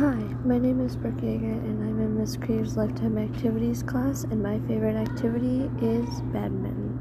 Hi, my name is Brooke Yeager and I'm in Miss Creer's Lifetime Activities class and my favorite activity is badminton.